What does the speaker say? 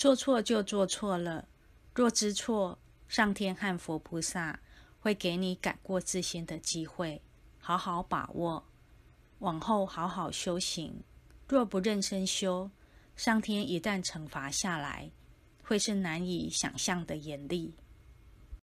做错就做错了若知错上天和佛菩萨会给你改过自新的机会好好把握往后好好修行。若不认真修上天一旦惩罚下来会是难以想象的严厉。